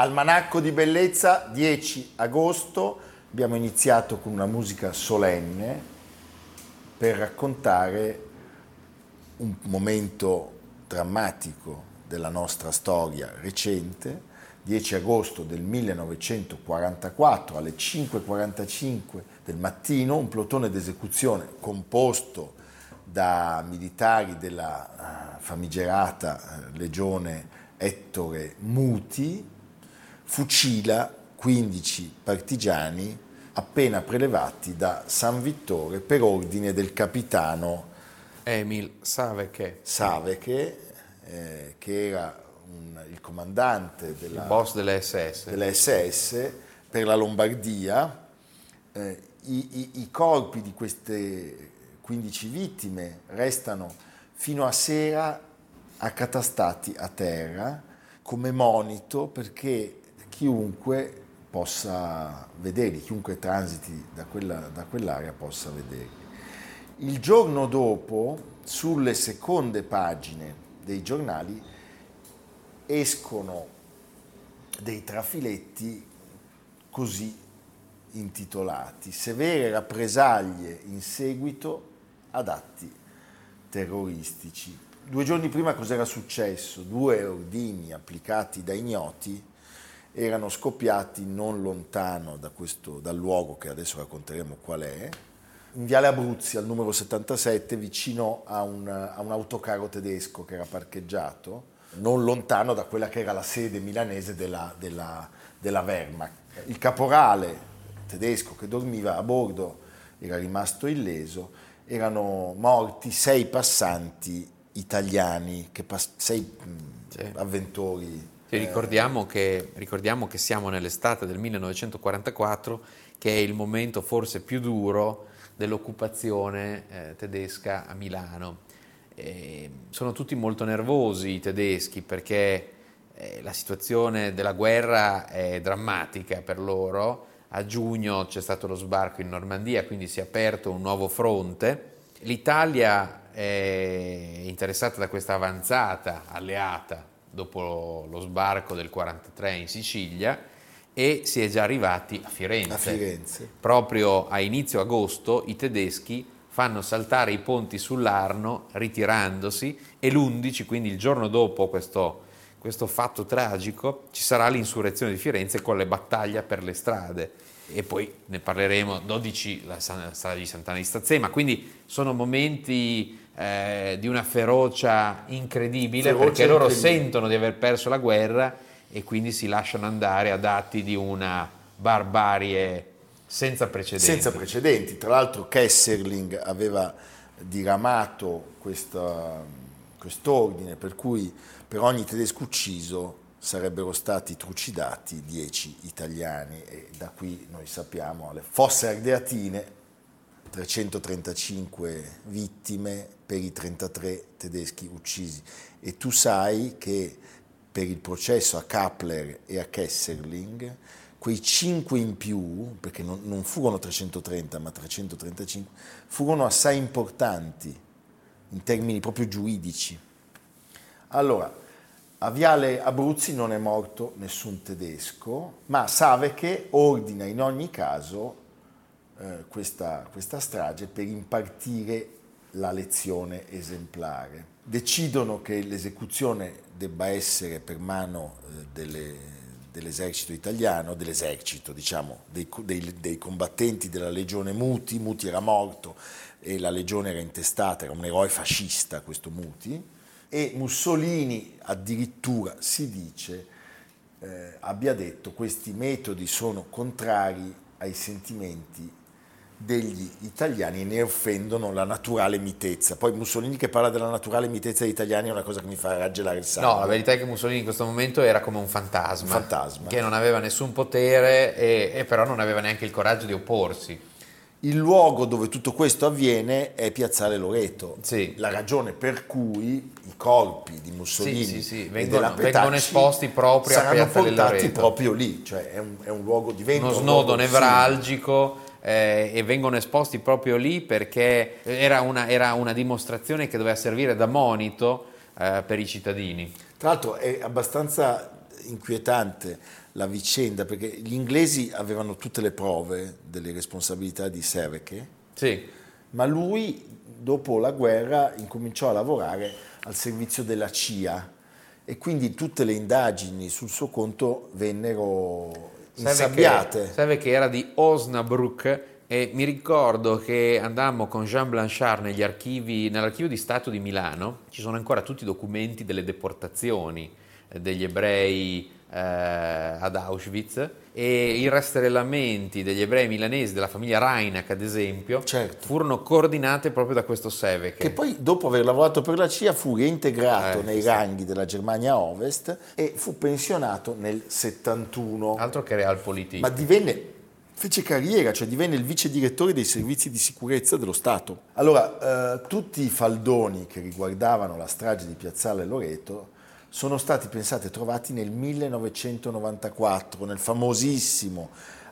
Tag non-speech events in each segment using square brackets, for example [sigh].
Almanacco di bellezza, 10 agosto, abbiamo iniziato con una musica solenne per raccontare un momento drammatico della nostra storia recente, 10 agosto del 1944 alle 5.45 del mattino, un plotone d'esecuzione composto da militari della eh, famigerata eh, legione Ettore Muti, fucila 15 partigiani appena prelevati da San Vittore per ordine del capitano Emil Saveche, Saveche eh, che era un, il comandante della, il boss delle SS. delle SS per la Lombardia. Eh, i, i, I corpi di queste 15 vittime restano fino a sera accatastati a terra come monito perché chiunque possa vederli, chiunque transiti da, quella, da quell'area possa vederli. Il giorno dopo, sulle seconde pagine dei giornali, escono dei trafiletti così intitolati Severe rappresaglie in seguito ad atti terroristici. Due giorni prima cos'era successo? Due ordini applicati da ignoti erano scoppiati non lontano da questo, dal luogo che adesso racconteremo qual è, in Viale Abruzzi al numero 77 vicino a un, a un autocarro tedesco che era parcheggiato, non lontano da quella che era la sede milanese della, della, della Wehrmacht. Il caporale tedesco che dormiva a bordo era rimasto illeso, erano morti sei passanti italiani, pass- sei sì. avventori sì, ricordiamo, che, ricordiamo, che, siamo nell'estate del 1944, che è il momento forse più duro dell'occupazione eh, tedesca a Milano. E sono tutti molto nervosi i tedeschi perché eh, la situazione della guerra è drammatica per loro. A giugno c'è stato lo sbarco in Normandia, quindi si è aperto un nuovo fronte. L'Italia è interessata da questa avanzata alleata dopo lo sbarco del 43 in Sicilia e si è già arrivati a Firenze. a Firenze. Proprio a inizio agosto i tedeschi fanno saltare i ponti sull'Arno ritirandosi e l'11, quindi il giorno dopo questo, questo fatto tragico, ci sarà l'insurrezione di Firenze con le battaglie per le strade e poi ne parleremo 12 la strada di Sant'Anna di Stazzema, quindi sono momenti eh, di una ferocia incredibile ferocia perché loro incredibile. sentono di aver perso la guerra e quindi si lasciano andare ad atti di una barbarie senza precedenti. Senza precedenti. Tra l'altro Kesserling aveva diramato questa, quest'ordine per cui per ogni tedesco ucciso sarebbero stati trucidati 10 italiani e da qui noi sappiamo le fosse ardeatine 335 vittime per i 33 tedeschi uccisi e tu sai che per il processo a Kappler e a Kesserling quei 5 in più, perché non, non furono 330 ma 335, furono assai importanti in termini proprio giuridici. Allora, A Viale Abruzzi non è morto nessun tedesco, ma Saveke ordina in ogni caso eh, questa, questa strage per impartire la lezione esemplare. Decidono che l'esecuzione debba essere per mano eh, delle, dell'esercito italiano, dell'esercito diciamo, dei, dei, dei, combattenti della legione Muti, Muti era morto e la legione era intestata, era un eroe fascista questo Muti, e Mussolini addirittura si dice eh, abbia detto questi metodi sono contrari ai sentimenti degli italiani e ne offendono la naturale mitezza. Poi Mussolini che parla della naturale mitezza degli italiani è una cosa che mi fa raggelare il sangue. No, la verità è che Mussolini in questo momento era come un fantasma, un fantasma. che non aveva nessun potere e, e però non aveva neanche il coraggio di opporsi. Il luogo dove tutto questo avviene è Piazzale Loreto, sì. la ragione per cui i colpi di Mussolini sì, sì, vengono, vengono, esposti proprio a Piazzale Loreto. proprio lì, cioè è un, è un luogo diventa uno snodo nevralgico eh, e vengono esposti proprio lì perché era una, era una dimostrazione che doveva servire da monito eh, per i cittadini. Tra l'altro è abbastanza inquietante la vicenda perché gli inglesi avevano tutte le prove delle responsabilità di Seveke, sì. ma lui dopo la guerra incominciò a lavorare al servizio della CIA e quindi tutte le indagini sul suo conto vennero insabbiate. Seveke era di Osnabrück e mi ricordo che andammo con Jean Blanchard negli archivi, nell'archivio di Stato di Milano, ci sono ancora tutti i documenti delle deportazioni eh, degli ebrei eh, ad Auschwitz e i rastrellamenti degli ebrei milanesi della famiglia Reinach ad esempio certo. furono coordinate proprio da questo Seveke che poi dopo aver lavorato per la CIA fu reintegrato eh, nei sì. ranghi della Germania Ovest e fu pensionato nel 71 altro che realpolitik ma divenne fece carriera, cioè divenne il vice direttore dei servizi di sicurezza dello Stato. Allora, eh, tutti i faldoni che riguardavano la strage di Piazzale Loreto sono stati pensati e trovati nel 1994, nel famosissimo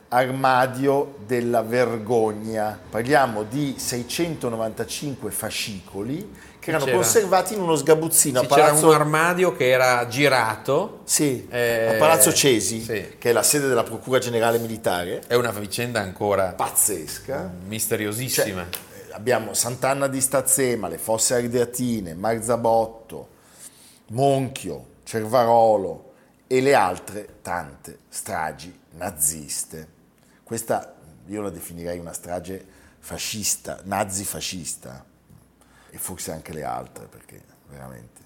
armadio della vergogna. Parliamo di 695 fascicoli che erano c'era. conservati in uno sgabuzzino. Sì, a Palazzo... C'era un armadio che era girato. Sì, eh... a Palazzo Cesi, sì. che è la sede della Procura Generale Militare. È una vicenda ancora pazzesca, misteriosissima. Cioè, abbiamo Sant'Anna di Stazzema, le Fosse Ardeatine, Marzabotto, Monchio, Cervarolo e le altre tante stragi naziste. Questa io la definirei una strage fascista, nazi-fascista, e forse anche le altre, perché veramente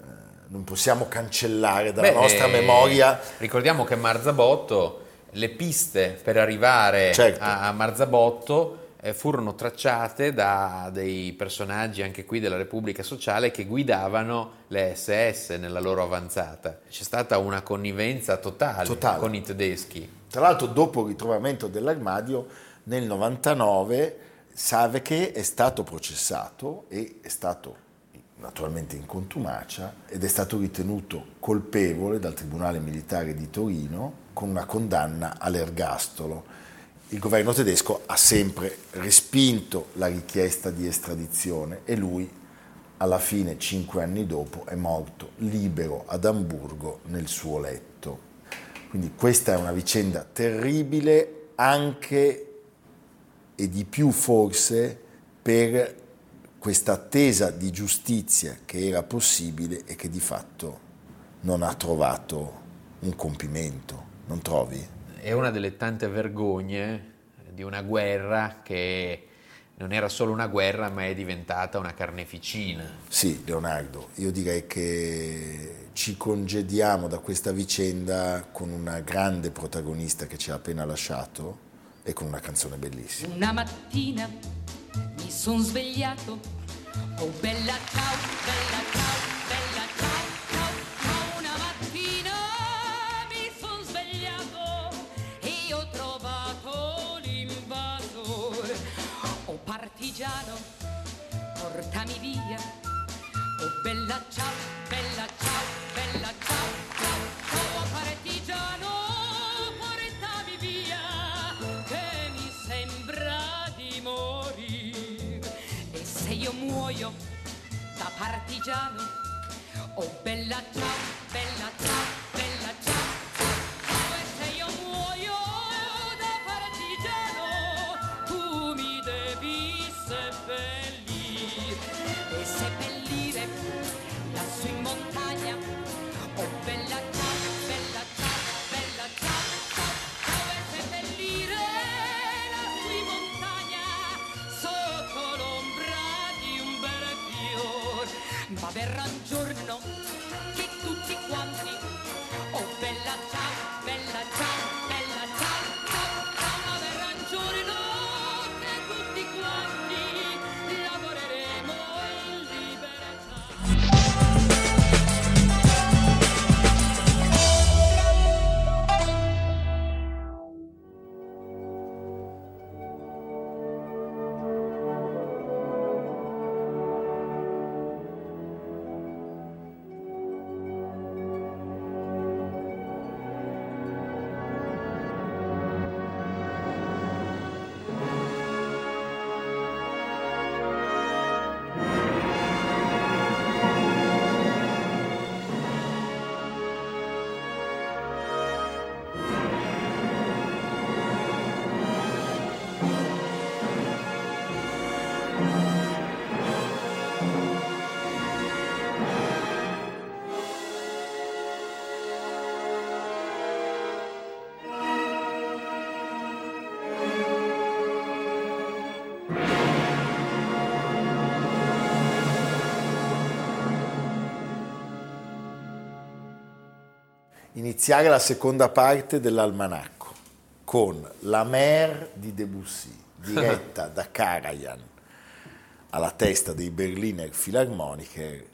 eh, non possiamo cancellare dalla Beh, nostra memoria. Ricordiamo che Marzabotto, le piste per arrivare certo. a Marzabotto eh, furono tracciate da dei personaggi anche qui della Repubblica Sociale che guidavano le SS nella loro avanzata. C'è stata una connivenza totale, totale. con i tedeschi. Tra l'altro dopo il ritrovamento dell'armadio nel 99 Saveke è stato processato e è stato naturalmente in contumacia ed è stato ritenuto colpevole dal Tribunale Militare di Torino con una condanna all'ergastolo il governo tedesco ha sempre respinto la richiesta di estradizione e lui alla fine, cinque anni dopo, è morto libero ad Amburgo nel suo letto. Quindi questa è una vicenda terribile anche e di più forse per questa attesa di giustizia che era possibile e che di fatto non ha trovato un compimento, non trovi? È una delle tante vergogne di una guerra che non era solo una guerra ma è diventata una carneficina. Sì, Leonardo, io direi che ci congediamo da questa vicenda con una grande protagonista che ci ha appena lasciato e con una canzone bellissima. Una mattina mi sono svegliato, oh bella ciao, bella partigiano, portami via. Oh bella ciao, bella ciao, bella ciao, ciao, ciao partigiano, portami via, che mi sembra di morire. E se io muoio da partigiano, Oh bella ciao, bella ciao, iniziare la seconda parte dell'almanacco con La Mer di Debussy, [laughs] diretta da Karajan alla testa dei Berliner Philharmoniker,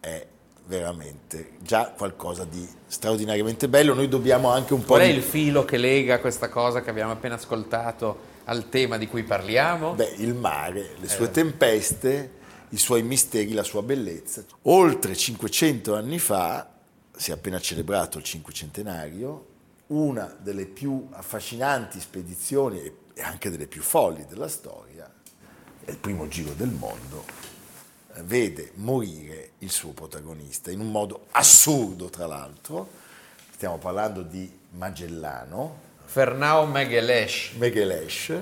è veramente già qualcosa di straordinariamente bello. Noi dobbiamo anche un po' Qual è di... il filo che lega questa cosa che abbiamo appena ascoltato al tema di cui parliamo? Beh, il mare, le sue tempeste, i suoi misteri, la sua bellezza. Oltre 500 anni fa, si è appena celebrato il cinquecentenario, una delle più affascinanti spedizioni e- anche delle più folli della storia, è il primo giro del mondo, eh, vede morire il suo protagonista in un modo assurdo, tra l'altro. Stiamo parlando di Magellano, Fernao Megelesh. Megelesh,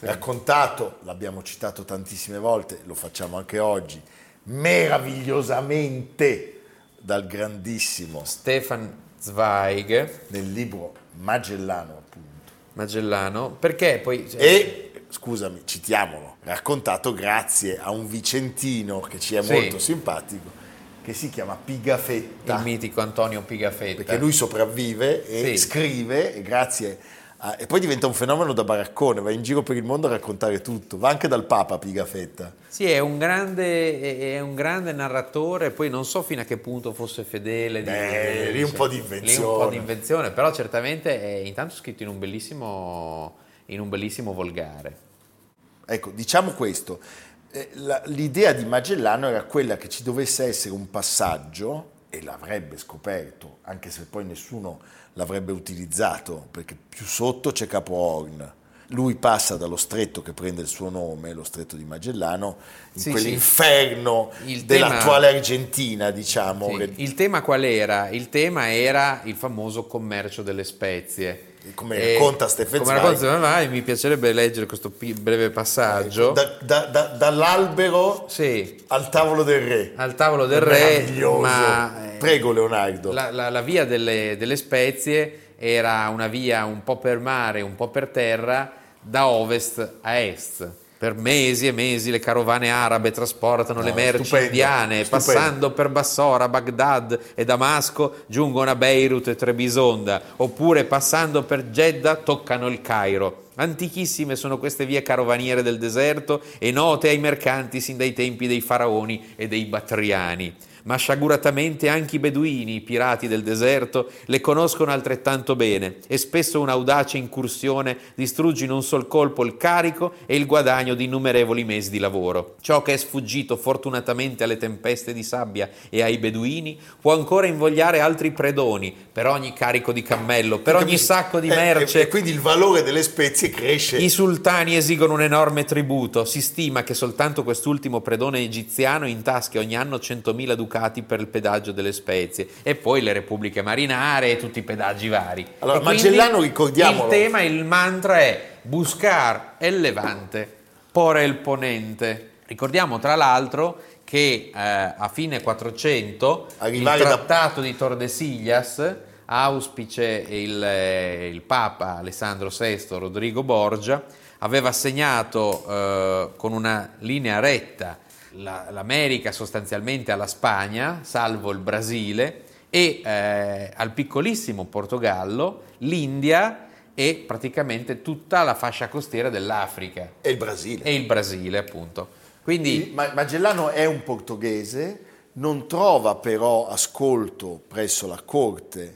raccontato, l'abbiamo citato tantissime volte, lo facciamo anche oggi, meravigliosamente dal grandissimo Stefan Zweig, nel libro Magellano, appunto. Magellano, perché poi... E, scusami, citiamolo, raccontato grazie a un vicentino che ci è Sì. molto simpatico, che si chiama Pigafetta. il mitico Antonio Pigafetta. perché lui sopravvive e Sì. scrive e grazie a- e poi diventa un fenomeno da baraccone, va in giro per il mondo a raccontare tutto, va anche dal Papa Pigafetta. Sì, è un, grande, è- un grande narratore, poi non so fino a che punto fosse fedele. di- Beh, lì un po' di Lì un po' invenzione. di invenzione, però certamente è intanto scritto in un bellissimo, in un bellissimo volgare. Ecco, diciamo questo, eh, l'idea di Magellano era quella che ci dovesse essere un passaggio, e l'avrebbe scoperto, anche se poi nessuno l'avrebbe utilizzato, perché più sotto c'è Capo Horn. Lui passa dallo stretto che prende il suo nome, lo stretto di Magellano, in Sì, quell'inferno Il dell'attuale Argentina, diciamo. Sì, Il tema qual era? Il tema era il famoso commercio delle spezie. Come E- racconta Stefan come Zweig. racconta Zweig, mi piacerebbe leggere questo pi- breve passaggio. Da- da- da- dall'albero Sì, al tavolo del re. al tavolo del re, ma eh, Prego Leonardo. la, la- la via delle, delle spezie era una via un po' per mare, un po' per terra, da ovest a est. Per mesi e mesi le carovane arabe trasportano No, le merci stupendo, indiane, stupendo. passando per Bassora, Baghdad e Damasco, giungono a Beirut e Trebisonda, oppure passando per Jeddah toccano il Cairo. Antichissime sono queste vie carovaniere del deserto e note ai mercanti sin dai tempi dei faraoni e dei battriani. Ma sciaguratamente anche i beduini, i pirati del deserto, le conoscono altrettanto bene e spesso un'audace incursione distrugge in un sol colpo il carico e il guadagno di innumerevoli mesi di lavoro. Ciò che è sfuggito fortunatamente alle tempeste di sabbia e ai beduini può ancora invogliare altri predoni per ogni carico di cammello, per ogni sacco di Eh, merce. E, e quindi il valore delle spezie cresce. I sultani esigono un enorme tributo. Si stima che soltanto quest'ultimo predone egiziano intaschi ogni anno 100.000 ducati ducati per il pedaggio delle spezie e poi le repubbliche marinare e tutti i pedaggi vari. Allora, E Magellano, ricordiamolo. Il tema, il mantra è buscar el levante por el ponente. Ricordiamo tra l'altro che eh, a fine 400 Arrivare il da- trattato di Tordesillas auspice il, eh, il Papa Alessandro VI Rodrigo Borgia aveva assegnato eh, con una linea retta la- l'America sostanzialmente alla Spagna, salvo il Brasile, e eh, al piccolissimo Portogallo, l'India e praticamente tutta la fascia costiera dell'Africa E il Brasile. e il Brasile appunto. Quindi Ma- Magellano è un portoghese, non trova però ascolto presso la corte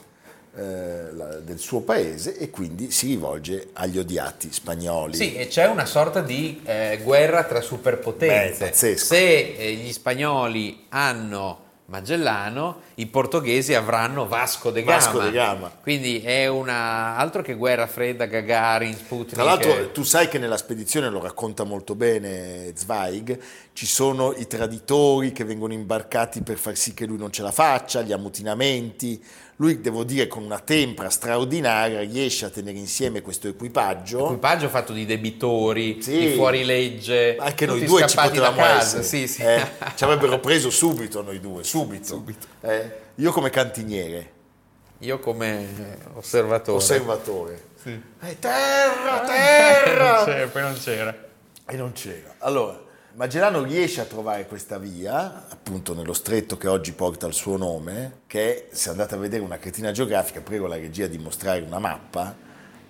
del suo paese e quindi si rivolge agli odiati spagnoli. Sì, e c'è una sorta di eh, guerra tra superpotenze. Beh. Se eh, gli spagnoli hanno Magellano, i portoghesi avranno Vasco de Gama. Vasco de Gama. Quindi è una altro che guerra fredda, Gagarin, Sputnik. Tra l'altro eh, tu sai che nella spedizione, lo racconta molto bene Zweig, ci sono i traditori che vengono imbarcati per far sì che lui non ce la faccia, gli ammutinamenti. Lui, devo dire, con una tempra straordinaria riesce a tenere insieme questo equipaggio. equipaggio fatto di debitori, Sì. di fuorilegge, Anche noi due ci potevamo da casa. essere. Sì, sì. eh. ci avrebbero preso subito noi due, subito. Eh, io come cantiniere, Io come osservatore. osservatore. Eh, terra, Non terra! [laughs] c'era, poi non c'era. E non c'era. Allora, Magellano riesce a trovare questa via, appunto nello stretto che oggi porta il suo nome, che se andate a vedere una cartina geografica, prego la regia di mostrare una mappa,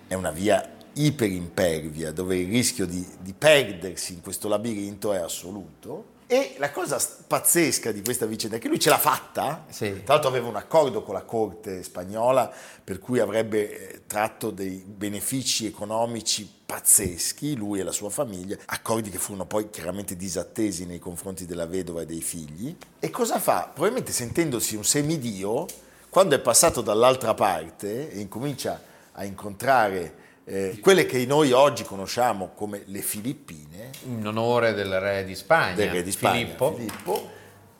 è una via iperimpervia, dove il rischio di, di perdersi in questo labirinto è assoluto. E la cosa pazzesca di questa vicenda è che lui ce l'ha fatta, Sì. tra l'altro aveva un accordo con la corte spagnola per cui avrebbe eh, tratto dei benefici economici pazzeschi, lui e la sua famiglia, accordi che furono poi chiaramente disattesi nei confronti della vedova e dei figli. E cosa fa? Probabilmente sentendosi un semidio, quando è passato dall'altra parte e incomincia a incontrare eh, quelle che noi oggi conosciamo come le Filippine, In onore del re di Spagna, del re di Spagna, Filippo. Filippo,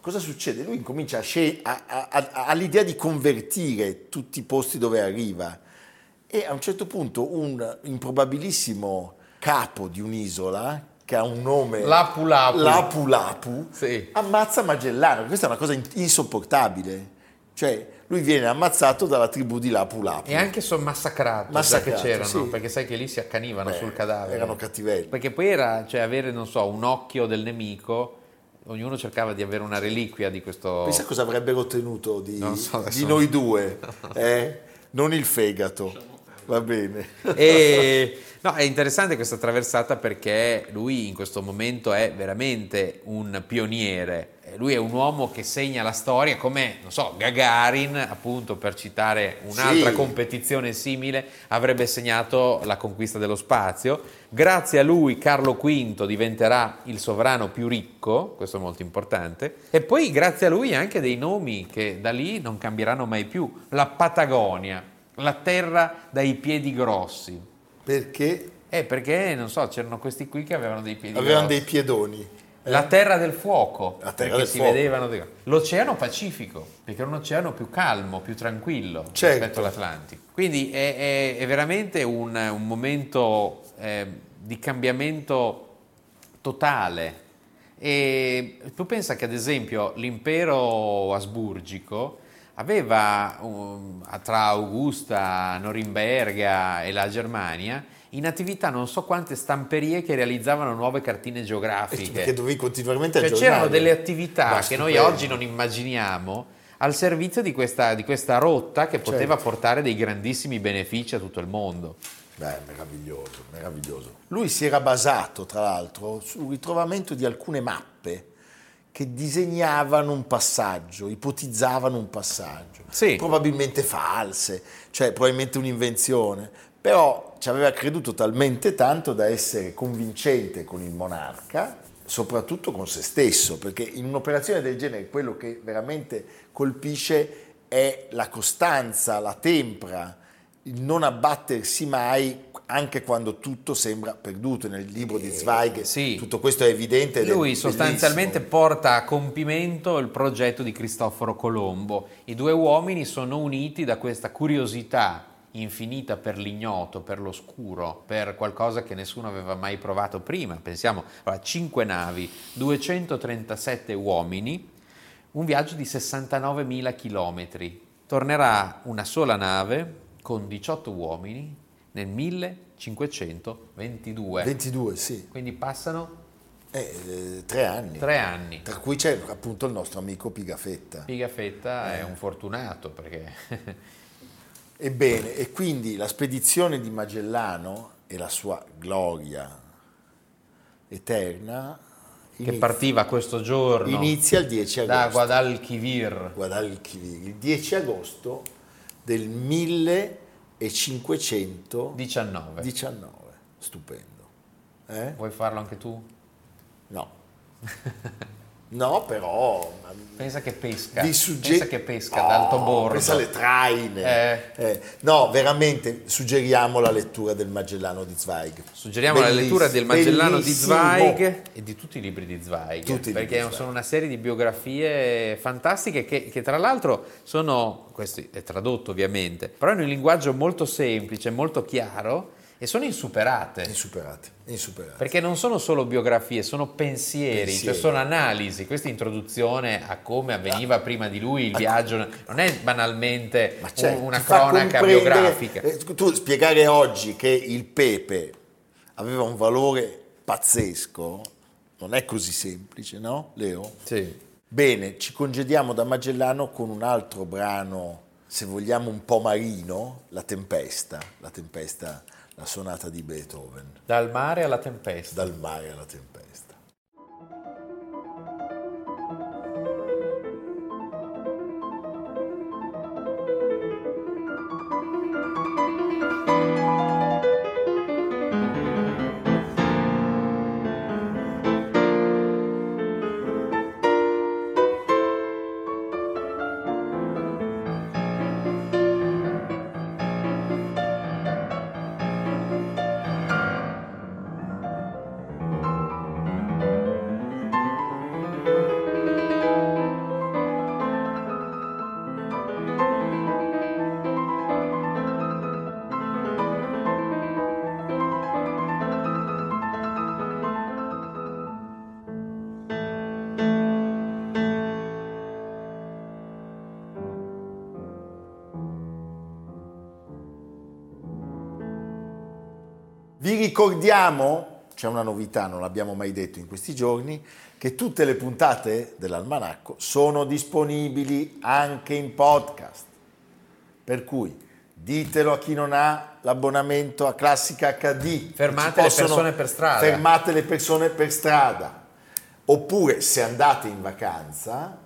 cosa succede? Lui incomincia a a- a- all'idea di convertire tutti i posti dove arriva e a un certo punto un improbabilissimo capo di un'isola che ha un nome Lapu Lapu. Lapu Lapu, Sì. ammazza Magellano. Questa è una cosa in- insopportabile. Cioè, lui viene ammazzato dalla tribù di Lapu Lapu. E anche sono massacrato, Massacrato, che c'erano, sì. perché sai che lì si accanivano Beh, sul cadavere. erano cattivelli. Perché poi era, cioè, avere, non so, un occhio del nemico, ognuno cercava di avere una reliquia di questo... Pensa cosa avrebbero ottenuto di, so, di noi due, [laughs] eh? non il fegato. Va bene. E, no, è interessante questa traversata perché lui in questo momento è veramente un pioniere. Lui è un uomo che segna la storia come, non so, Gagarin, appunto per citare un'altra Sì. competizione simile, avrebbe segnato la conquista dello spazio. Grazie a lui Carlo V diventerà il sovrano più ricco, questo è molto importante, e poi grazie a lui anche dei nomi che da lì non cambieranno mai più. La Patagonia, la terra dai piedi grossi. Perché Eh, perché non so, c'erano questi qui che avevano dei piedi avevano grossi. dei piedoni. La terra del fuoco, La terra perché del si fuoco. vedevano. L'oceano Pacifico, perché era un oceano più calmo, più tranquillo Certo. rispetto all'Atlantico. Quindi è, è- è veramente un, un momento eh, di cambiamento totale. E tu pensa che ad esempio l'impero asburgico aveva um, tra Augusta, Norimberga e la Germania in attività non so quante stamperie che realizzavano nuove cartine geografiche. Perché dovevi continuamente Cioè, aggiornare. c'erano delle attività Ma che noi stupendo. oggi non immaginiamo al servizio di questa, di questa rotta che poteva Certo. portare dei grandissimi benefici a tutto il mondo. Beh, meraviglioso, meraviglioso. Lui si era basato, tra l'altro, sul ritrovamento di alcune mappe che disegnavano un passaggio, ipotizzavano un passaggio. Sì. Probabilmente false, cioè probabilmente un'invenzione, però ci aveva creduto talmente tanto da essere convincente con il monarca, soprattutto con se stesso, perché in un'operazione del genere quello che veramente colpisce è la costanza, la tempra, il non abbattersi mai anche quando tutto sembra perduto. Nel libro di Zweig Eh, sì. tutto questo è evidente. ed è Lui sostanzialmente porta a compimento il progetto di Cristoforo Colombo. I due uomini sono uniti da questa curiosità infinita per l'ignoto, per l'oscuro, per qualcosa che nessuno aveva mai provato prima. Pensiamo a cinque navi, 237 uomini, un viaggio di 69.000 chilometri. Tornerà una sola nave con 18 uomini nel 1522. 22, sì. Quindi passano Eh, eh, tre anni. tre anni. Tra cui c'è appunto il nostro amico Pigafetta. Pigafetta è un fortunato perché Ebbene, e quindi la spedizione di Magellano e la sua gloria eterna che inizia, partiva questo giorno inizia il 10 da agosto. Guadalquivir. Guadalquivir, il 10 agosto del 1519. 19. Stupendo. Eh? Vuoi farlo anche tu? No. [laughs] No, però Pensa che pesca. vi sugge- Pensa che pesca Oh, d'alto bordo. Pensa alle traine. Eh. Eh, No, veramente suggeriamo la lettura del Magellano di Zweig. Suggeriamo la Bellissimo, lettura del Magellano di bellissimo. Zweig e di tutti i libri di Zweig, Tutti perché di Zweig. sono una serie di biografie fantastiche che, che tra l'altro sono, questo è tradotto ovviamente, però in un linguaggio molto semplice, molto chiaro e sono insuperate. Insuperate, insuperate. Perché non sono solo biografie, sono pensieri, Pensieri. cioè sono analisi. Questa introduzione a come avveniva prima di lui il viaggio non è banalmente Ma un- una cronaca biografica. eh, Tu spiegare oggi che il pepe aveva un valore pazzesco non è così semplice, no, Leo? Sì. Bene, ci congediamo da Magellano con un altro brano, se vogliamo un po' marino, La Tempesta, la Tempesta, la sonata di Beethoven, Dal mare alla tempesta. dal mare alla tempesta. Ricordiamo, c'è una novità, non l'abbiamo mai detto in questi giorni, che tutte le puntate dell'almanacco sono disponibili anche in podcast. Per cui ditelo a chi non ha l'abbonamento a Classica HD. Fermate le persone per strada. Fermate le persone per strada. Oppure se andate in vacanza,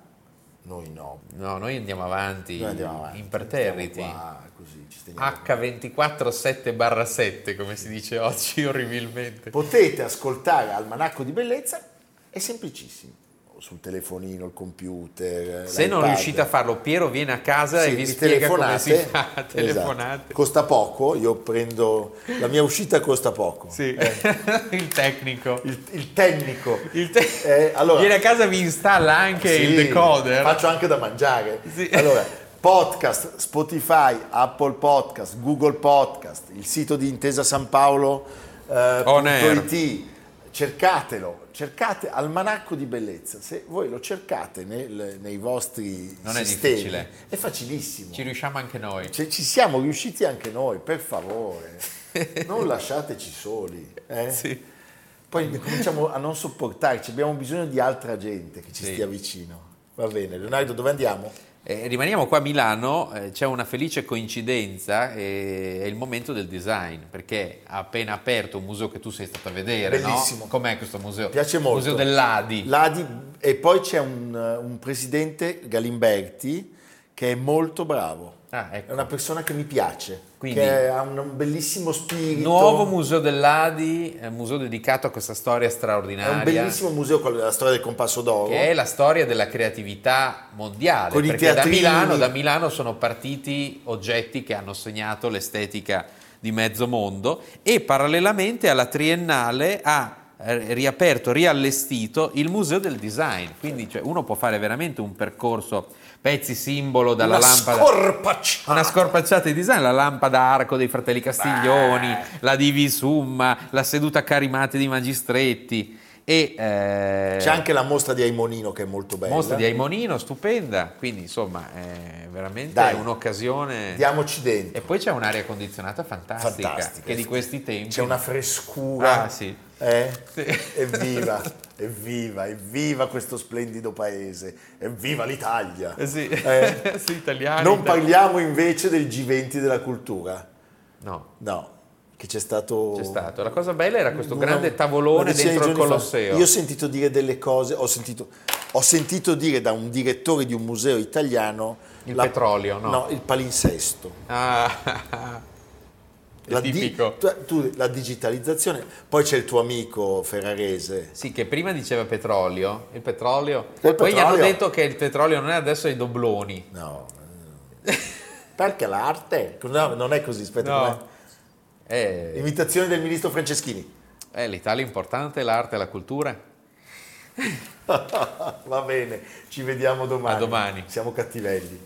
noi no. No, noi andiamo avanti, Noi andiamo avanti. imperterriti. Qua, così, ci teniamo H24 7 7 come si dice oggi [laughs] orribilmente. Potete ascoltare Almanacco di Bellezza, è semplicissimo. Sul telefonino, il computer. Se non l'iPad. riuscite a farlo, Piero viene a casa Sì, e vi spiega come si telefonate. fa. [laughs] Esatto. Telefonate. Costa poco, io prendo la mia uscita costa poco. Sì. Eh, [laughs] il tecnico. il, il tecnico. Il te- Eh, allora- Viene a casa e vi installa anche il Sì, decoder. Faccio anche da mangiare. Sì. Allora, podcast, Spotify, Apple Podcast, Google Podcast, il sito di Intesa San Paolo eh, cercatelo, cercate Almanacco di Bellezza. Se voi lo cercate nel- nei vostri Non è sistemi, difficile. è facilissimo. Ci riusciamo anche noi. Cioè, ci siamo riusciti anche noi, per favore. [laughs] Non lasciateci soli. eh. Sì. Poi cominciamo a non sopportarci, abbiamo bisogno di altra gente che ci Sì. stia vicino. Va bene, Leonardo, dove andiamo? Eh, rimaniamo qua a Milano, eh, c'è una felice coincidenza, eh, è il momento del design, perché ha appena aperto un museo che tu sei stato a vedere, no? Bellissimo. Com'è questo museo? Mi piace molto. Museo dell'Adi. L'Adi, e poi c'è un, un presidente, Galimberti, che è molto bravo. Ah, ecco. È una persona che mi piace, Quindi- che ha un, bellissimo spirito. Nuovo museo dell'Adi, è un museo dedicato a questa storia È straordinaria. un bellissimo museo, quello della storia del compasso d'oro. che è la storia della creatività mondiale, Con i perché da. Milano, da Milano sono partiti oggetti che hanno segnato l'estetica di mezzo mondo e parallelamente alla Triennale ha eh, riaperto, riallestito il Museo del Design, quindi cioè, uno può fare veramente un percorso pezzi simbolo dalla Una lampada scorpacciata. una scorpacciata di design, la lampada arco dei fratelli Castiglioni, la Divi Summa, la seduta carimate di Magistretti e eh, C'è anche la mostra di Aimonino che è molto bella. mostra di Aimonino, stupenda, quindi insomma è veramente Dai. un'occasione. Diamoci dentro. E poi c'è un'aria condizionata fantastica, Fantastica. che di questi tempi... C'è una frescura. Ah, sì. Eh? Sì. Evviva, [laughs] evviva, evviva questo splendido paese, evviva l'Italia. Eh sì, Eh? [laughs] sì, italiani. Non italiani. parliamo invece del G20 della cultura, No, no, che c'è stato... c'è stato. La cosa bella era questo una- grande tavolone dentro il giorni fa. Colosseo. Io ho sentito dire delle cose, ho sentito, ho sentito dire da un direttore di un museo italiano... Il petrolio, no? No, il palinsesto. Ah, [laughs] La, di- tu- tu- la digitalizzazione, poi c'è il tuo amico ferrarese. Sì, che prima diceva petrolio, il petrolio. Il Poi gli hanno petrolio. detto che il petrolio non è adesso i dobloni. No, [laughs] perché l'arte? No, non è così, aspetta. No. Eh, Imitazione del ministro Franceschini. eh, L'Italia è importante, l'arte e la cultura. [laughs] Va bene, ci vediamo domani. A domani. Siamo cattivelli.